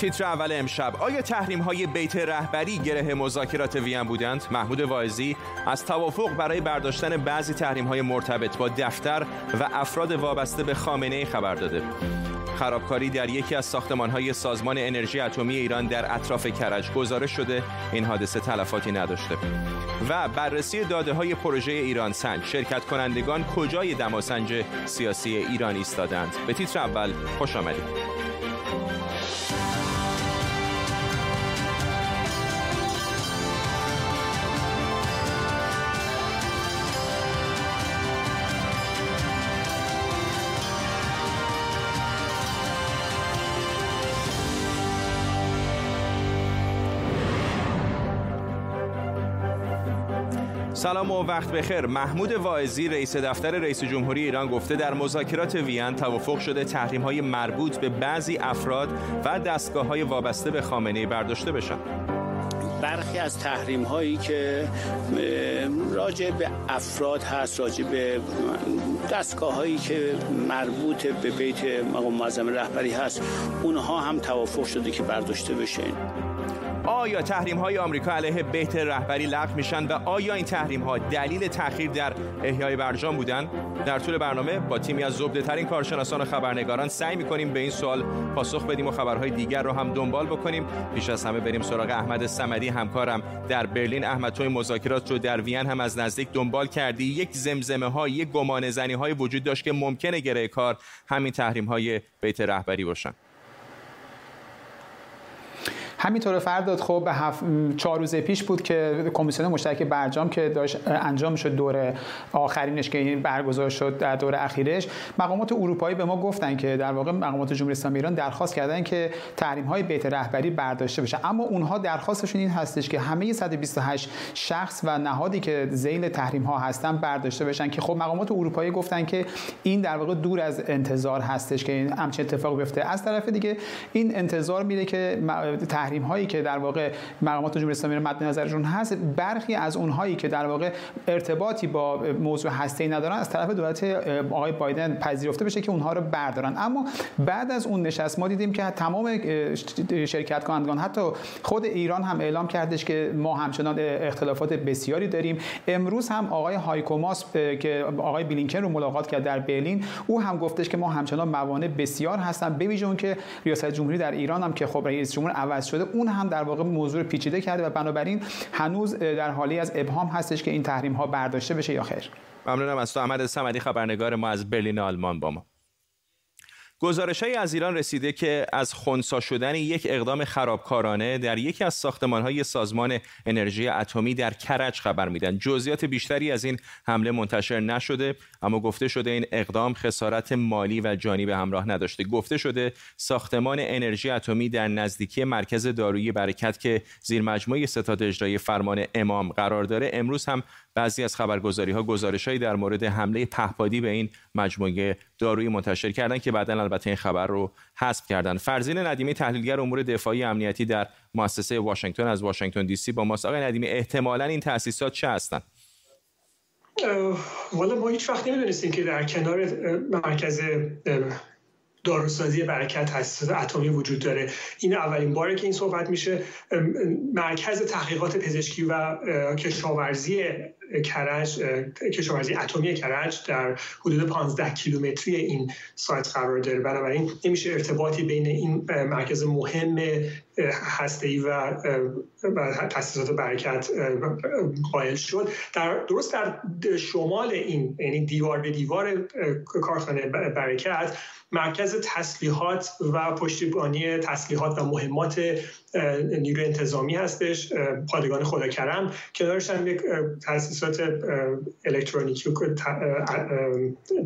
تیتر اول امشب. آیا تحریم های بیت رهبری گره مذاکرات وین بودند؟ محمود واعظی از توافق برای برداشتن بعضی تحریم های مرتبط با دفتر و افراد وابسته به خامنه خبر داده. خرابکاری در یکی از ساختمان های سازمان انرژی اتمی ایران در اطراف کرج گزارش شده. این حادثه تلفاتی نداشته. و بررسی داده های پروژه ایران سنج. شرکت کنندگان کجای دماسنج سیاسی ایران ایستادند؟ به تیتر اول خوش آمدید. سلام و وقت بخیر. محمود واعظی رئیس دفتر رئیس جمهوری ایران گفته در مذاکرات وین توافق شده تحریم های مربوط به بعضی افراد و دستگاه های وابسته به خامنه برداشته بشن. برخی از تحریم هایی که راجع به افراد هست راجع به دستگاه هایی که مربوط به بیت مقام معظم رهبری هست اونها هم توافق شده که برداشته بشه آیا تحریم های آمریکا علیه بیت رهبری لغو میشن و آیا این تحریم ها دلیل تاخیر در احیای برجام بودن؟ در طول برنامه با تیمی از زبده ترین کارشناسان و خبرنگاران سعی می‌کنیم به این سوال پاسخ بدیم و خبرهای دیگر رو هم دنبال بکنیم. پیش از همه بریم سراغ احمد سمدی همکارم در برلین. احمد توی مذاکرات رو در وین هم از نزدیک دنبال کردی؟ یک زمزمه های یک گمان زنی های وجود داشت که ممکنه گره کار همین تحریم های بیت رهبری باشن. همینطور فرداد خب به هف... چهار روز پیش بود که کمیسیون مشترک برجام که داشت انجام شد دور آخرینش که این برگزار شد در دور اخیرش مقامات اروپایی به ما گفتن که در واقع مقامات جمهوری اسلامی ایران درخواست کردن که تحریم های بیت رهبری برداشته بشه. اما اونها درخواستشون این هستش که همه 128 شخص و نهادی که ذیل تحریم ها هستن برداشته بشن که خب مقامات اروپایی گفتن که این در واقع دور از انتظار هستش که این همچین اتفاق بیفته. از طرف دیگه این انتظار میره که هایی که در واقع مقامات جمهوری اسلامی مد نظرشون هست برخی از اونهایی که در واقع ارتباطی با موضوع هسته ندارن از طرف دولت آقای بایدن پذیرفته بشه که اونها رو بردارن. اما بعد از اون نشست ما دیدیم که تمام شرکت کنندگان حتی خود ایران هم اعلام کردش که ما همچنان اختلافات بسیاری داریم. امروز هم آقای هایکوماس که آقای بلینکن رو ملاقات کرد در برلین او هم گفتش که ما همچنان موانع بسیار هستن. بویژه که ریاست جمهوری در ایران هم که خب رئیس جمهور عوض شده اون هم در واقع موضوع پیچیده کرده و بنابراین هنوز در حالی از ابهام هستش که این تحریم ها برداشته بشه یا خیر. ممنونم از تو احمد سمدی خبرنگار ما از برلین آلمان با ما. گزارش از ایران رسیده که از خونسا شدن یک اقدام خرابکارانه در یکی از ساختمان های سازمان انرژی اتمی در کرج خبر میدن. جزئیات بیشتری از این حمله منتشر نشده اما گفته شده این اقدام خسارت مالی و جانی به همراه نداشته. گفته شده ساختمان انرژی اتمی در نزدیکی مرکز دارویی برکت که زیر مجموعه ستاد اجرایی فرمان امام قرار داره امروز هم بعضی از خبرگزاری ها گزارش در مورد حمله پهپادی به این مجموعه دارویی منتشر کردن که بعدا البته این خبر رو حذف کردن. فرزین ندیمی تحلیلگر امور دفاعی امنیتی در مؤسسه واشنگتن از واشنگتن دی سی با ماست. آقای ندیمی احتمالا این تاسیسات چه هستند والا ما هیچ وقت نمی‌دونستیم که در کنار مرکز داروسازی برکت تاسیسات اتمی وجود داره. این اولین باره که این صحبت میشه. مرکز تحقیقات پزشکی و کشاورزی کرج کشاورزی اتمی کرج در حدود 15 کیلومتری این سایت قرار داره. بنابراین نمیشه ارتباطی بین این مرکز مهم هسته‌ای و تاسیسات برکت قائل شد. در درست در شمال این یعنی دیوار به دیوار کارخانه برکت مرکز تسلیحات و پشتیبانی تسلیحات و مهمات نیروی انتظامی هستش پادگان خدا کرم کنارش هم یک تاسیسات الکترونیکی و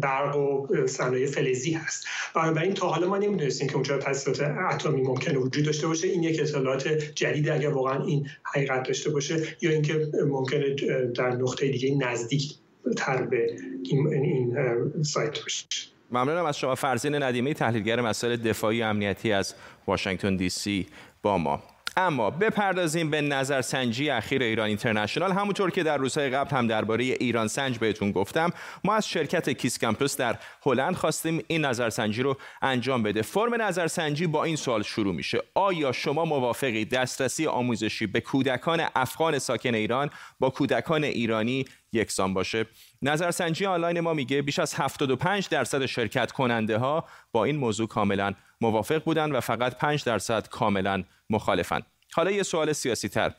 برق و صنایع فلزی هست. بنابراین تا حالا ما نمی‌دونستیم که اونجا تاسیسات اتمی ممکنه وجود داشته باشه. این یک اطلاعات جدید اگر واقعا این حقیقت داشته باشه یا اینکه ممکنه در نقطه دیگه نزدیک تر به این, سایت باشه. ممنونم از شما. فرزین ندیمی تحلیلگر مسائل دفاعی امنیتی از واشنگتن دی سی. با ما. اما بپردازیم به نظرسنجی اخیر ایران اینترنشنال. همونطور که در روزهای قبل هم درباره ایران سنج بهتون گفتم ما از شرکت کیس کمپوس در هلند خواستیم این نظرسنجی رو انجام بده. فرم نظرسنجی با این سوال شروع میشه. آیا شما موافقی دسترسی آموزشی به کودکان افغان ساکن ایران با کودکان ایرانی یکسان باشه؟ نظرسنجی آنلاین ما میگه بیش از 75 درصد شرکت کننده ها با این موضوع کاملا موافق بودن و فقط 5 درصد کاملا مخالفن. حالا یه سوال سیاسی تر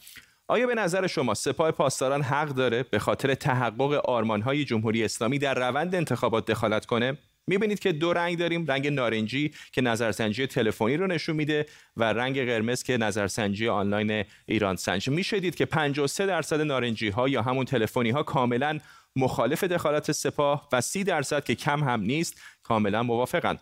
آیا به نظر شما سپاه پاسداران حق داره به خاطر تحقق آرمانهای جمهوری اسلامی در روند انتخابات دخالت کنه؟ می‌بینید که دو رنگ داریم. رنگ نارنجی که نظرسنجی تلفنی رو نشون میده و رنگ قرمز که نظرسنجی آنلاین ایران سنج. می‌شدید که 53 درصد نارنجی ها یا همون تلفنی ها کاملا مخالف دخالت سپاه و 30 درصد که کم هم نیست کاملا موافقند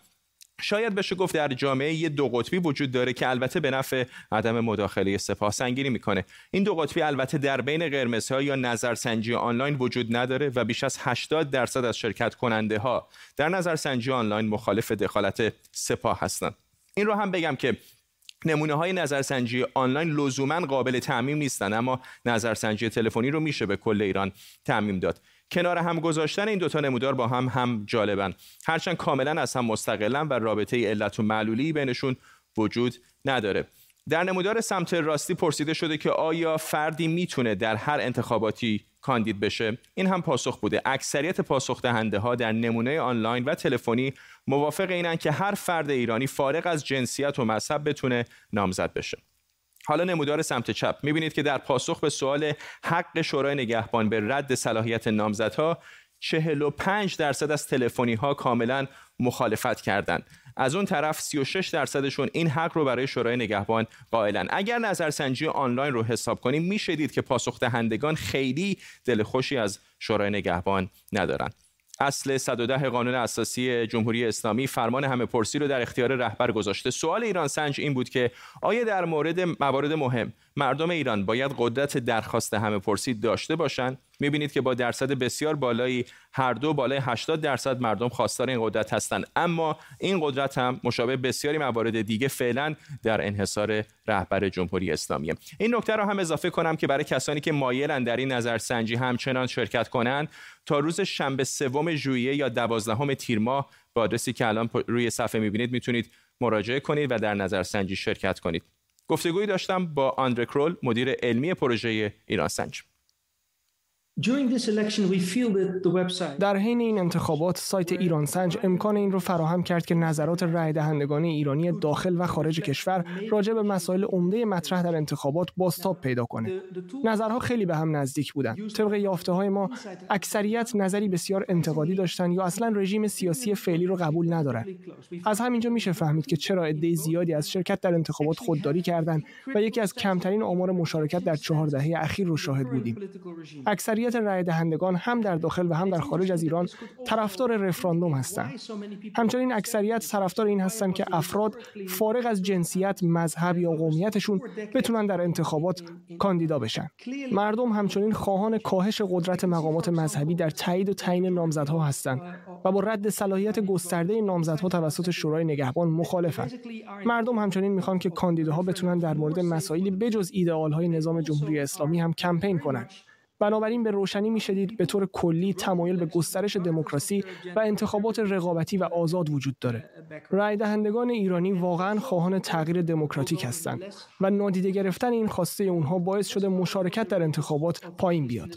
شاید بشه گفت در جامعه یه دو قطبی وجود داره که البته به نفع عدم مداخله سپاه سنگینی می‌کنه. این دو قطبی البته در بین قرمزها یا نظرسنجی آنلاین وجود نداره و بیش از 80 درصد از شرکت کننده ها در نظرسنجی آنلاین مخالف دخالت سپاه هستند. این رو هم بگم که نمونه های نظرسنجی آنلاین لزوما قابل تعمیم نیستن اما نظرسنجی تلفنی رو میشه به کل ایران تعمیم داد. کنار هم گذاشتن این دوتا نمودار با هم هم جالبن. هرچند کاملا از هم مستقلن و رابطه علت و معلولی بینشون وجود نداره. در نمودار سمت راستی پرسیده شده که آیا فردی می‌تونه در هر انتخاباتی کاندید بشه؟ این هم پاسخ بوده. اکثریت پاسخ دهنده ها در نمونه آنلاین و تلفنی موافق اینن که هر فرد ایرانی فارغ از جنسیت و مذهب بتونه نامزد بشه. حالا نمودار سمت چپ. می‌بینید که در پاسخ به سوال حق شورای نگهبان به رد صلاحیت نامزدها 45 درصد از تلفنی ها کاملا مخالفت کردند. از اون طرف 36 درصدشون این حق رو برای شورای نگهبان قائلن. اگر نظرسنجی آنلاین رو حساب کنیم می‌شدید که پاسخ دهندگان خیلی دل خوشی از شورای نگهبان ندارن. اصل 110 قانون اساسی جمهوری اسلامی فرمان همه پرسی رو در اختیار رهبر گذاشته. سوال ایران سنج این بود که آیا در مورد موارد مهم مردم ایران باید قدرت درخواست همه پرسی داشته باشند می‌بینید که با درصد بسیار بالایی هر دو بالای 80 درصد مردم خواستار این قدرت هستند اما این قدرت هم مشابه بسیاری موارد دیگه فعلا در انحصار رهبر جمهوری اسلامی این نکته را هم اضافه کنم که برای کسانی که مایلن در این نظرسنجی همچنان شرکت کنند تا روز شنبه سوم ژوئیه یا دوازدهم تیر ماه با آدرسی که الان روی صفحه می‌بینید می‌تونید مراجعه کنید و در نظرسنجی شرکت کنید. گفتگویی داشتم با آندره کرول مدیر علمی پروژه ایران سنج در حین این انتخابات سایت ایران سنج امکان این رو فراهم کرد که نظرات رای دهندگان ایرانی داخل و خارج کشور راجع به مسائل عمده مطرح در انتخابات بازتاب پیدا کنه. نظرها خیلی به هم نزدیک بودند. طبق یافته های ما اکثریت نظری بسیار انتقادی داشتن یا اصلا رژیم سیاسی فعلی رو قبول ندارن. از همینجا میشه فهمید که چرا عده زیادی از شرکت در انتخابات خودداری کردند و یکی از کمترین آمار مشارکت در چهار دهه اخیر رو شاهد بودیم. اکثریت اکثریت رای دهندگان هم در داخل و هم در خارج از ایران طرفدار رفراندوم هستند. همچنین اکثریت طرفدار این هستند که افراد فارغ از جنسیت، مذهب یا قومیتشون بتونن در انتخابات کاندیدا بشن. مردم همچنین خواهان کاهش قدرت مقامات مذهبی در تایید و تعیین نامزدها هستند و با رد صلاحیت گسترده نامزدها توسط شورای نگهبان مخالفند. مردم همچنین می‌خوان که کاندیداها بتونن در مورد مسائلی بجز ایدئالهای نظام جمهوری اسلامی هم کمپین کنند. بنابراین به روشنی می‌شدید به طور کلی تمایل به گسترش دموکراسی و انتخابات رقابتی و آزاد وجود داره. رای دهندگان ایرانی واقعا خواهان تغییر دموکراتیک هستند و نادیده گرفتن این خواسته اونها باعث شده مشارکت در انتخابات پایین بیاد.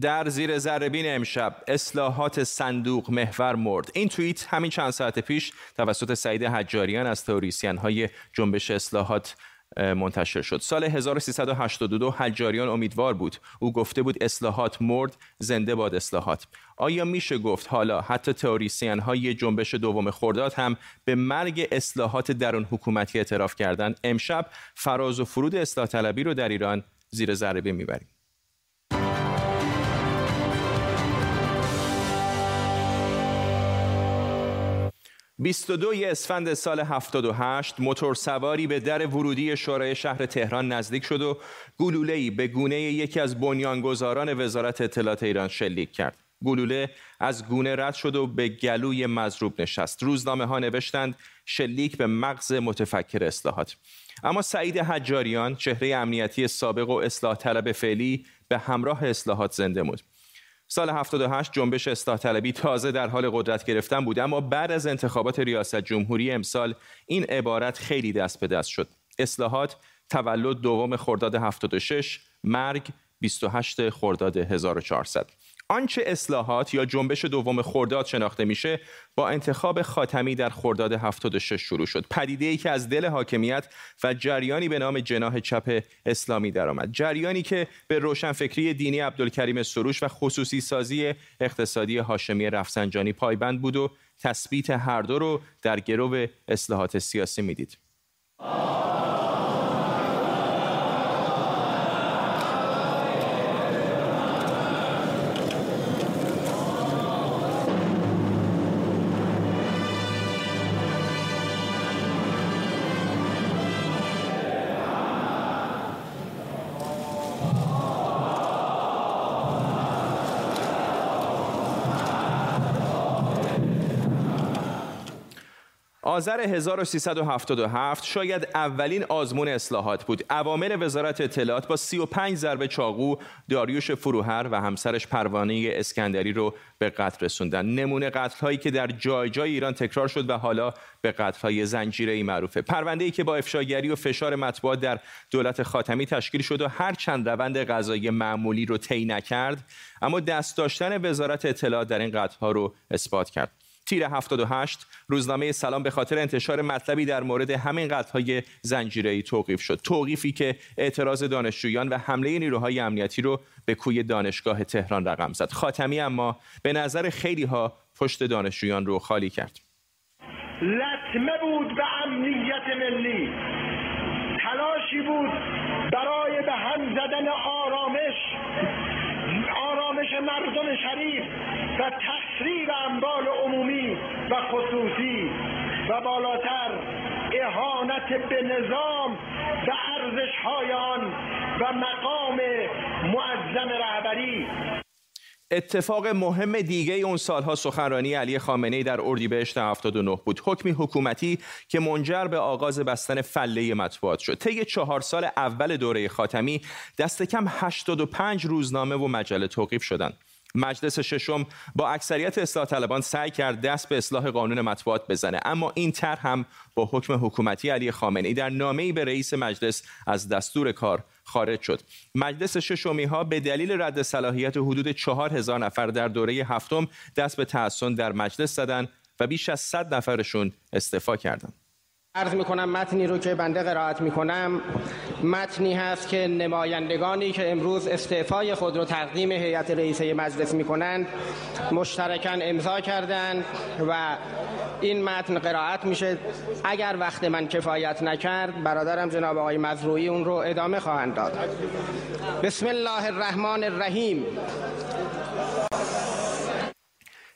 در زیر ذره امشب اصلاحات صندوق محور مرد این توییت همین چند ساعت پیش توسط سعید حجاریان از تئوریسین های جنبش اصلاحات منتشر شد. سال 1382 حجاریان امیدوار بود. او گفته بود اصلاحات مرد زنده باد اصلاحات. آیا میشه گفت حالا حتی تئوریسین های جنبش دوم خرداد هم به مرگ اصلاحات درون حکومتی اعتراف کردند امشب فراز و فرود اصلاح طلبی رو در ایران زیر ذره می‌بریم. 22 اسفند سال 78 موتور سواری به در ورودی شورای شهر تهران نزدیک شد و گلوله‌ای به گونه یکی از بنیانگذاران وزارت اطلاعات ایران شلیک کرد. گلوله از گونه رد شد و به گلوی مضروب نشست. روزنامه ها نوشتند شلیک به مغز متفکر اصلاحات. اما سعید حجاریان چهره امنیتی سابق و اصلاح طلب فعلی به همراه اصلاحات زنده بود سال 78 جنبش اصلاح طلبی تازه در حال قدرت گرفتن بود اما بعد از انتخابات ریاست جمهوری امسال این عبارت خیلی دست به دست شد. اصلاحات تولد دوم خرداد 76 مرگ 28 خرداد 1400 آنچه اصلاحات یا جنبش دوم خرداد شناخته میشه با انتخاب خاتمی در خرداد 76 شروع شد. پدیده ای که از دل حاکمیت و جریانی به نام جناح چپ اسلامی درآمد. جریانی که به روشنفکری دینی عبدالکریم سروش و خصوصی سازی اقتصادی هاشمی رفسنجانی پایبند بود و تثبیت هر دو رو در گرو اصلاحات سیاسی می‌دید. آذر 1377 شاید اولین آزمون اصلاحات بود. عوامل وزارت اطلاعات با 35 ضربه چاقو داریوش فروهر و همسرش پروانه اسکندری رو به قتل رسوندن. نمونه قتل هایی که در جای جای ایران تکرار شد و حالا به قتل های زنجیره ای معروفه. پرونده ای که با افشاگری و فشار مطبوعات در دولت خاتمی تشکیل شد و هر چند روند قضایی معمولی رو طی نکرد، اما دست داشتن وزارت اطلاعات در این قتل ها رو اثبات کرد. تیر 78 روزنامه سلام به خاطر انتشار مطلبی در مورد همین قتل‌های زنجیره‌ای توقیف شد. توقیفی که اعتراض دانشجویان و حمله نیروهای امنیتی رو به کوی دانشگاه تهران رقم زد. خاتمی اما به نظر خیلی ها پشت دانشجویان رو خالی کرد. لطمه بود به امنیت ملی. تلاشی بود برای به هم زدن آرامش آرامش مردم شریف و تخریب اموال عمومی و خصوصی و بالاتر اهانت به نظام و ارزش آن و مقام معظم رهبری. اتفاق مهم دیگه اون سالها سخنرانی علی خامنه در اردیبهشت 79 بود. حکمی حکومتی که منجر به آغاز بستن فله مطبوعات شد. طی چهار سال اول دوره خاتمی دست کم 85 روزنامه و مجله توقیف شدند. مجلس ششم با اکثریت اصلاح طلبان سعی کرد دست به اصلاح قانون مطبوعات بزنه. اما این طرح هم با حکم حکومتی علی خامنه ای در نامه‌ای به رئیس مجلس از دستور کار خارج شد. مجلس ششمی ها به دلیل رد صلاحیت حدود چهار هزار نفر در دوره هفتم دست به تحسن در مجلس زدند و بیش از صد نفرشون استعفا کردند. عرض می کنم متنی رو که بنده قرائت می کنم متنی هست که نمایندگانی که امروز استعفای خود رو تقدیم هیئت رئیسه مجلس می کنند مشترکاً امضا کردند و این متن قرائت میشه. اگر وقت من کفایت نکرد برادرم جناب آقای مزروعی اون رو ادامه خواهند داد. بسم الله الرحمن الرحیم.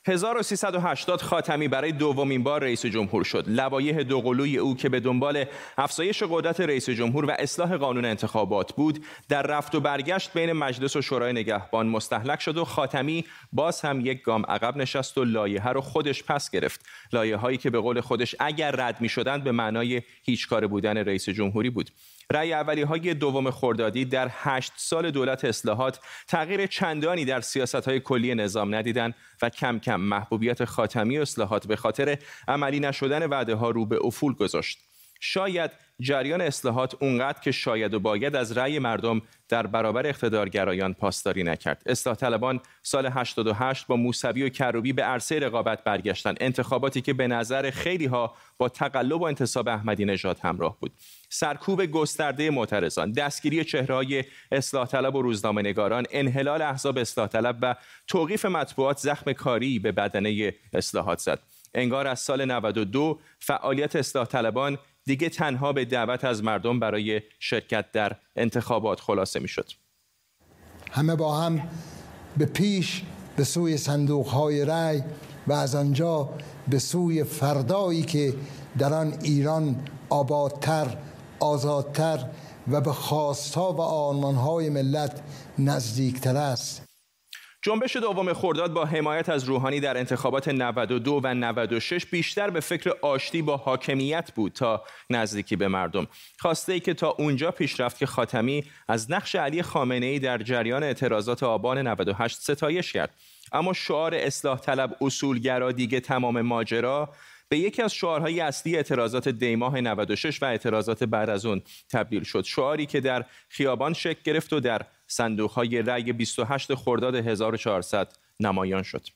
1380 خاتمی برای دومین بار رئیس جمهور شد. لوایح دوقلوی او که به دنبال افزایش قدرت رئیس جمهور و اصلاح قانون انتخابات بود، در رفت و برگشت بین مجلس و شورای نگهبان مستحلک شد و خاتمی باز هم یک گام عقب نشست و لایحه رو خودش پس گرفت. لایه هایی که به قول خودش اگر رد می شدند به معنای هیچ کار بودن رئیس جمهوری بود. رأی اولی های دوم خردادی در هشت سال دولت اصلاحات تغییر چندانی در سیاست های کلی نظام ندیدن و کم کم محبوبیت خاتمی اصلاحات به خاطر عملی نشدن وعده ها رو به افول گذاشت. شاید جریان اصلاحات اونقدر که شاید و باید از رأی مردم در برابر اقتدارگرایان پاسداری نکرد. اصلاح طلبان سال 88 با موسوی و کروبی به عرصه رقابت برگشتن. انتخاباتی که به نظر خیلی ها با تقلب و انتصاب احمدی نژاد همراه بود. سرکوب گسترده معترضان، دستگیری چهرههای اصلاح طلب و روزنامه نگاران، انحلال احزاب اصلاح طلب و توقیف مطبوعات زخم کاری به بدنه اصلاحات زد. انگار از سال 92 فعالیت اصلاح طلبان دیگه تنها به دعوت از مردم برای شرکت در انتخابات خلاصه می شد. همه با هم به پیش به سوی صندوق های رای و از آنجا به سوی فردایی که در آن ایران آبادتر آزادتر و به خواستها و آرمانهای ملت نزدیکتر است جنبش دوم خرداد با حمایت از روحانی در انتخابات 92 و 96 بیشتر به فکر آشتی با حاکمیت بود تا نزدیکی به مردم. خواسته ای که تا اونجا پیش رفت که خاتمی از نقش علی خامنه ای در جریان اعتراضات آبان 98 ستایش کرد. اما شعار اصلاح طلب اصولگرا دیگه تمام ماجرا به یکی از شعارهای اصلی اعتراضات دیماه 96 و اعتراضات بعد از اون تبدیل شد. شعاری که در خیابان شکل گرفت و در صندوقهای رأی 28 خرداد 1400 نمایان شد.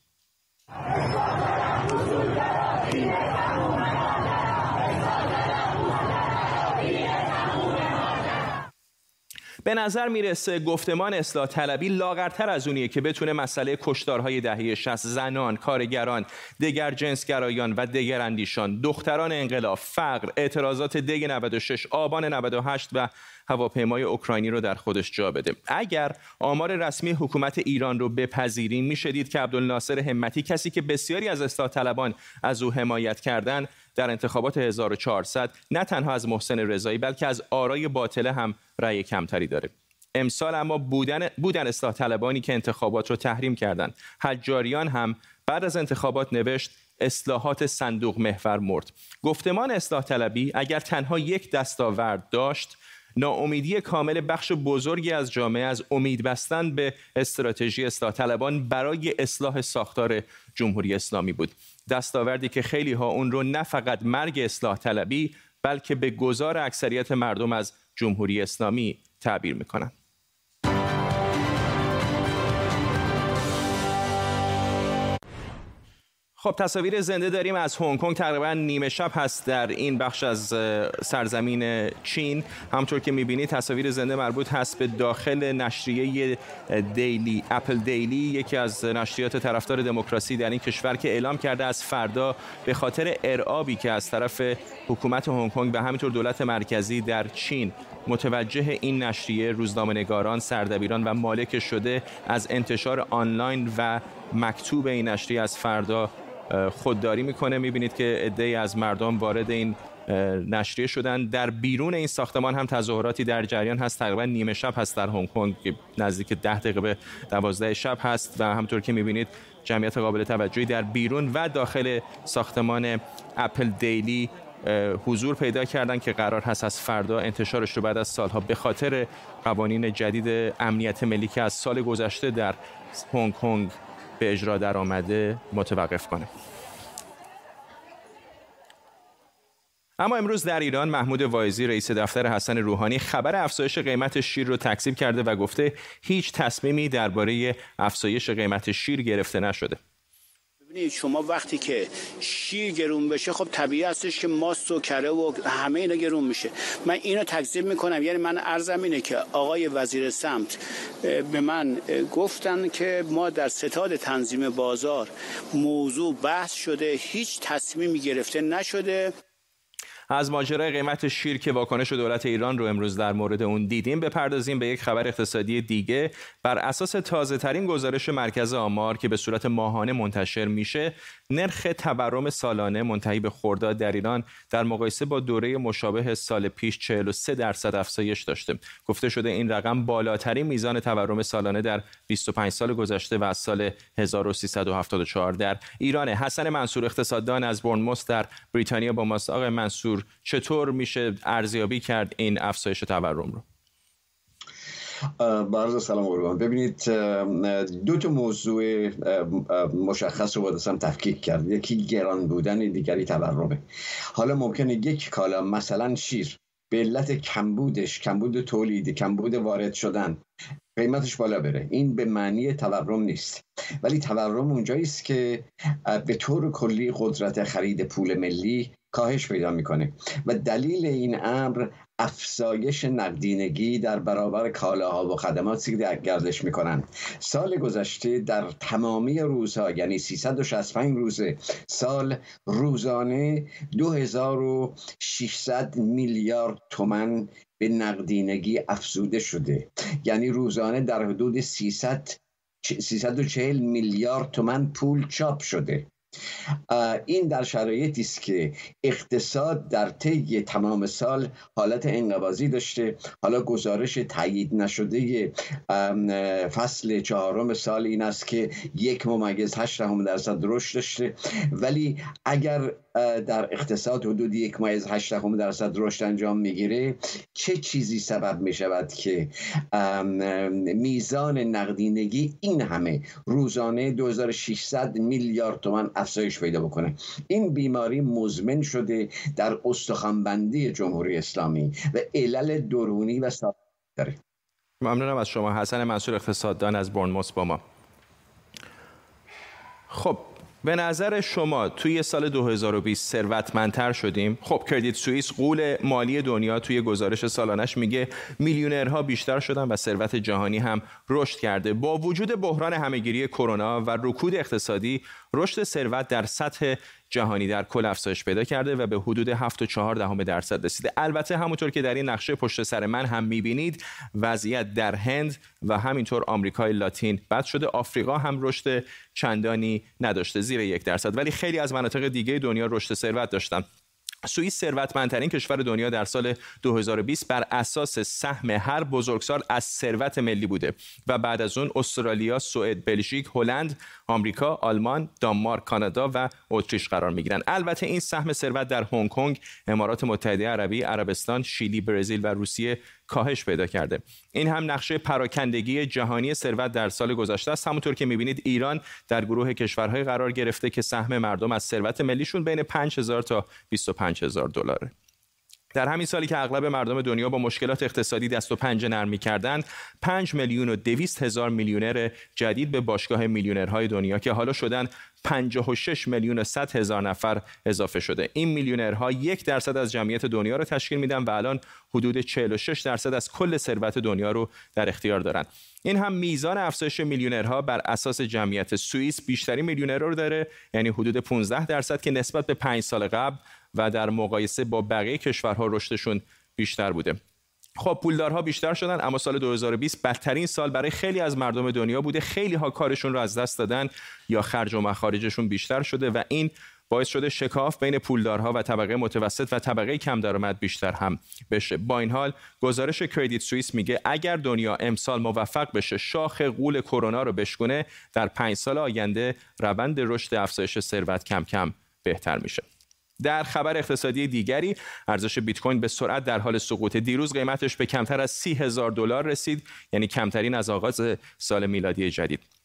به نظر می‌رسه گفتمان اصلاح طلبی لاغرتر از اونیه که بتونه مسئله کشتارهای دهه 60 زنان، کارگران، دگر جنسگرایان و دگر اندیشان، دختران انقلاب، فقر، اعتراضات دی 96 آبان 98 و هواپیمای اوکراینی رو در خودش جا بده. اگر آمار رسمی حکومت ایران رو بپذیریم می‌شدید که عبدالناصر همتی کسی که بسیاری از اصلاح طلبان از او حمایت کردن در انتخابات 1400 نه تنها از محسن رضایی بلکه از آرای باطله هم رأی کمتری داره. امسال اما بودن, بودن اصلاح طلبانی که انتخابات رو تحریم کردند. حجاریان هم بعد از انتخابات نوشت اصلاحات صندوق محور مرد. گفتمان اصلاح طلبی اگر تنها یک دستاورد داشت ناامیدی کامل بخش بزرگی از جامعه از امید بستن به استراتژی اصلاح طلبان برای اصلاح ساختار جمهوری اسلامی بود. دستاوردی که خیلی ها اون رو نه فقط مرگ اصلاح طلبی بلکه به گذار اکثریت مردم از جمهوری اسلامی تعبیر می‌کنند. خب تصاویر زنده داریم از هنگ کنگ. تقریبا نیمه شب هست در این بخش از سرزمین چین. همطور که می‌بینید تصاویر زنده مربوط هست به داخل نشریه دیلی اپل دیلی یکی از نشریات طرفدار دموکراسی در این کشور که اعلام کرده از فردا به خاطر ارعابی که از طرف حکومت هنگ کنگ و همینطور دولت مرکزی در چین متوجه این نشریه روزنامه‌نگاران سردبیران و مالک شده از انتشار آنلاین و مکتوب این نشریه از فردا خودداری می‌کنه. می‌بینید که عده‌ای از مردم وارد این نشریه شدن. در بیرون این ساختمان هم تظاهراتی در جریان هست. تقریبا نیمه شب هست در هنگ کنگ که نزدیک ده دقیقه به دوازده شب هست. و همطور که می‌بینید جمعیت قابل توجهی در بیرون و داخل ساختمان اپل دیلی حضور پیدا کردن که قرار هست از فردا انتشارش رو بعد از سالها به خاطر قوانین جدید امنیت ملی که از سال گذشته در هنگ کنگ به اجرا در آمده متوقف کنه اما امروز در ایران محمود وایزی رئیس دفتر حسن روحانی خبر افزایش قیمت شیر رو تکذیب کرده و گفته هیچ تصمیمی درباره افزایش قیمت شیر گرفته نشده. ببینید شما وقتی که شیر گرون بشه خب طبیعی هستش که ماست و کره و همه اینا گرون میشه. من اینو تکذیب می‌کنم. یعنی من ارزم اینه که آقای وزیر سمت به من گفتن که ما در ستاد تنظیم بازار موضوع بحث شده هیچ تصمیمی گرفته نشده. از ماجرای قیمت شیر که واکنش دولت ایران رو امروز در مورد اون دیدیم بپردازیم به یک خبر اقتصادی دیگه. بر اساس تازه ترین گزارش مرکز آمار که به صورت ماهانه منتشر میشه نرخ تورم سالانه منتهی به خرداد در ایران در مقایسه با دوره مشابه سال پیش 43 درصد افزایش داشته. گفته شده این رقم بالاترین میزان تورم سالانه در 25 سال گذشته و از سال 1374 در ایران حسن منصور اقتصاددان از برنموس در بریتانیا با ماست آقای منصور چطور میشه ارزیابی کرد این افزایش تورم رو؟ با سلام قربان ببینید دو تا موضوع مشخص رو باید تفکیک کرد. یکی گران بودن دیگری تورمه. حالا ممکنه یک کالا مثلا شیر به علت کمبودش کمبود تولید کمبود وارد شدن قیمتش بالا بره. این به معنی تورم نیست. ولی تورم اونجایی است که به طور کلی قدرت خرید پول ملی کاهش پیدا می‌کنه. و دلیل این امر افزایش نقدینگی در برابر کالاها و خدماتی که گردش می‌کنند. سال گذشته در تمامی روزها یعنی 365 روز سال روزانه 2600 میلیارد تومن به نقدینگی افزوده شده. یعنی روزانه در حدود 300 340 میلیارد تومن پول چاپ شده. این در شرایطی است که اقتصاد در طی تمام سال حالت انقباضی داشته. حالا گزارش تایید نشده فصل چهارم سال این است که یک ممیز هشت درصد رشد داشته. ولی اگر در اقتصاد حدود یک ممیز هشت درصد رشد انجام می‌گیره. چه چیزی سبب می شود که میزان نقدینگی این همه روزانه 2600 میلیارد تومان افزایش پیدا بکنه؟ این بیماری مزمن شده در استخوانبندی جمهوری اسلامی و علل درونی و سابقه داره ممنونم از شما. حسن منصور اقتصاددان از برنموس با ما. خب به نظر شما توی سال 2020 ثروتمندتر شدیم؟ خب کردیت سوئیس قول مالی دنیا توی گزارش سالانش میگه میلیونرها بیشتر شدن و ثروت جهانی هم رشد کرده. با وجود بحران همهگیری کرونا و رکود اقتصادی رشد ثروت در سطح جهانی در کل افزایش پیدا کرده و به حدود 7.4 دهم درصد رسیده. البته همونطور که در این نقشه پشت سر من هم می‌بینید وضعیت در هند و همینطور آمریکای لاتین بد شده آفریقا هم رشد چندانی نداشته زیر یک درصد. ولی خیلی از مناطق دیگه دنیا رشد ثروت داشتن. سوئیس ثروتمندترین کشور دنیا در سال 2020 بر اساس سهم هر بزرگسال از ثروت ملی بوده و بعد از اون استرالیا، سوئد، بلژیک، هلند، آمریکا، آلمان، دانمارک، کانادا و اتریش قرار می‌گیرن. البته این سهم ثروت در هنگ کنگ، امارات متحده عربی، عربستان، شیلی، برزیل و روسیه کاهش پیدا کرده. این هم نقشه پراکندگی جهانی ثروت در سال گذشته است. همونطور که می‌بینید ایران در گروه کشورهای قرار گرفته که سهم مردم از ثروت ملیشون بین 5000 تا 25000 دلاره. در همین سالی که اغلب مردم دنیا با مشکلات اقتصادی دست و پنجه نرم کردند 5 میلیون و 200 هزار میلیونر جدید به باشگاه میلیونرهای دنیا که حالا شدن 56 میلیون و 100 هزار نفر اضافه شده. این میلیونرها یک درصد از جمعیت دنیا رو تشکیل میدن و الان حدود 46 درصد از کل ثروت دنیا رو در اختیار دارند این هم میزان افزایش میلیونرها بر اساس جمعیت سوئیس بیشترین میلیونر رو داره یعنی حدود 15 درصد که نسبت به 5 سال قبل و در مقایسه با بقیه کشورها رشدشون بیشتر بوده. خب پولدارها بیشتر شدن اما سال 2020 بدترین سال برای خیلی از مردم دنیا بوده. خیلی ها کارشون رو از دست دادن یا خرج و مخارجشون بیشتر شده و این باعث شده شکاف بین پولدارها و طبقه متوسط و طبقه کم درآمد بیشتر هم بشه. با این حال گزارش کردیت سوئیس میگه اگر دنیا امسال موفق بشه شاخ قول کرونا رو بشکنه در پنج سال آینده روند رشد افزایش ثروت کم کم بهتر میشه. در خبر اقتصادی دیگری ارزش بیت کوین به سرعت در حال سقوط. دیروز قیمتش به کمتر از سی هزار دلار رسید یعنی کمترین از آغاز سال میلادی جدید.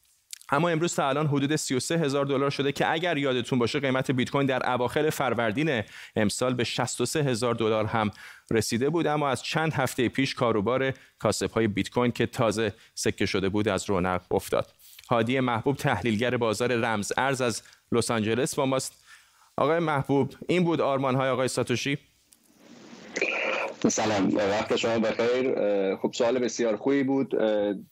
اما امروز تا الان حدود 33 هزار دلار شده که اگر یادتون باشه قیمت بیت کوین در اواخر فروردین امسال به 63 هزار دلار هم رسیده بود. اما از چند هفته پیش کاروبار کاسب های بیت کوین که تازه سکه شده بود از رونق افتاد. هادی محبوب تحلیلگر بازار رمز ارز از لس آنجلس با ماست. آقای محبوب این بود آرمان های آقای ساتوشی. سلام. وقت شما بخیر. خب سوال بسیار خوبی بود.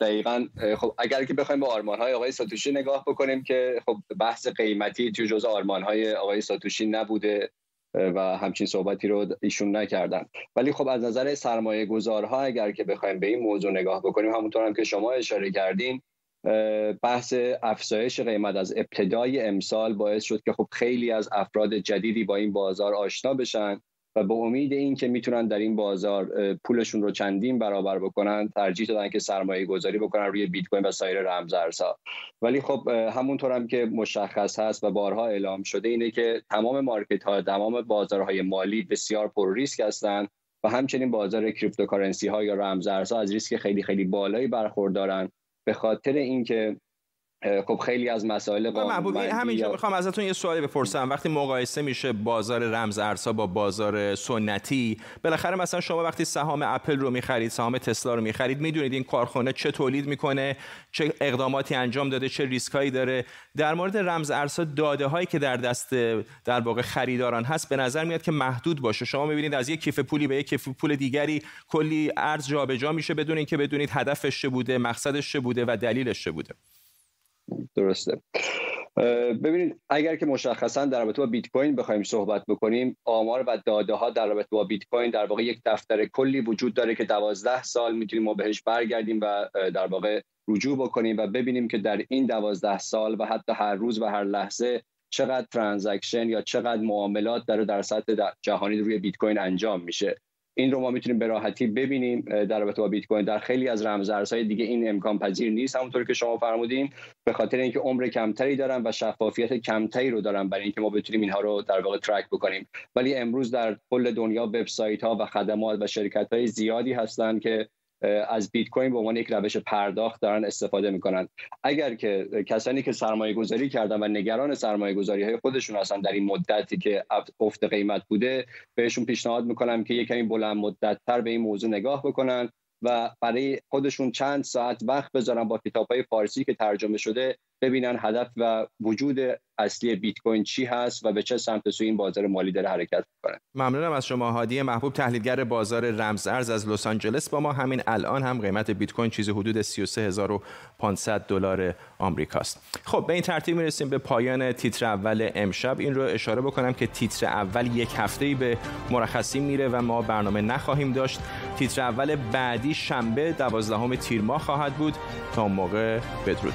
دقیقا خب اگر که بخوایم به آرمان های آقای ساتوشی نگاه بکنیم که خب بحث قیمتی توی جزء آرمان های آقای ساتوشی نبوده و همچین صحبتی رو ایشون نکردن. ولی خب از نظر سرمایه گذارها اگر که بخوایم به این موضوع نگاه بکنیم همونطور هم که شما اشاره کردین بحث افزایش قیمت از ابتدای امسال باعث شد که خب خیلی از افراد جدیدی با این بازار آشنا بشن. و به امید این که می‌تونن در این بازار پولشون رو چندین برابر بکنن ترجیح دادن که سرمایه گذاری بکنن روی بیت کوین و سایر رمزارزها. ولی خب همونطور هم که مشخص هست و بارها اعلام شده اینه که تمام market ها تمام بازارهای مالی بسیار پر ریسک هستند و همچنین بازار cryptocurrency ها یا رمزارزها از ریسک خیلی خیلی بالایی برخوردارن. به خاطر اینکه خب خیلی از مسائل محبوبی همینجا یا... می‌خوام ازتون یه سوالی بپرسم. وقتی مقایسه میشه بازار رمز ارزها با بازار سنتی بالاخره مثلا شما وقتی سهام اپل رو می‌خرید سهام تسلا رو می‌خرید می‌دونید این کارخانه چه تولید می‌کنه چه اقداماتی انجام داده چه ریسکایی داره. در مورد رمز ارزها داده هایی که در دست در واقع خریداران هست به نظر میاد که محدود باشه. شما می‌بینید از یک کیف پولی به یک کیف پول دیگری کلی ارز جابجا میشه بدون اینکه بدونید هدفش چه بوده مقصدش چه بوده و دلیلش چه بوده. درسته. ببینید اگر که مشخصا در رابطه با بیت کوین بخوایم صحبت بکنیم آمار و داده ها در رابطه با بیت کوین در واقع یک دفتر کلی وجود داره که دوازده سال می‌تونیم ما بهش برگردیم و در واقع رجوع بکنیم و ببینیم که در این دوازده سال و حتی هر روز و هر لحظه چقدر ترانزکشن یا چقدر معاملات داره در سطح جهانی روی بیت کوین انجام میشه. این رو ما می‌تونیم به راحتی ببینیم در رابطه با بیت کوین. در خیلی از رمزارزهای دیگه این امکان پذیر نیست. همونطور که شما فرمودین به خاطر اینکه عمر کمتری دارن و شفافیت کمتری رو دارن برای اینکه ما بتونیم اینها رو در واقع ترک بکنیم. ولی امروز در کل دنیا وبسایت ها و خدمات و شرکت های زیادی هستند که از بیت کوین به عنوان یک روش پرداخت دارن استفاده می‌کنن. اگر که کسانی که سرمایه گذاری کردن و نگران سرمایه گذاری های خودشون هستن در این مدتی که افت قیمت بوده بهشون پیشنهاد می‌کنم که یک کمی بلند مدت تر به این موضوع نگاه بکنن و برای خودشون چند ساعت وقت بذارن با کتاب های فارسی که ترجمه شده ببینن هدف و وجود اصلی بیت کوین چی هست و به چه سمت سوی این بازار مالی داره حرکت می‌کنه. ممنونم از شما هادی محبوب تحلیلگر بازار رمز ارز از لس آنجلس. با ما همین الان هم قیمت بیت کوین چیزی حدود 33500 دلار آمریکاست. خب به این ترتیب می‌رسیم به پایان تیتر اول امشب. این رو اشاره بکنم که تیتر اول یک هفته به مرخصی میره و ما برنامه نخواهیم داشت. تیتر اول بعدی شنبه 12 تیر ماه خواهد بود. تا موقع بدرود.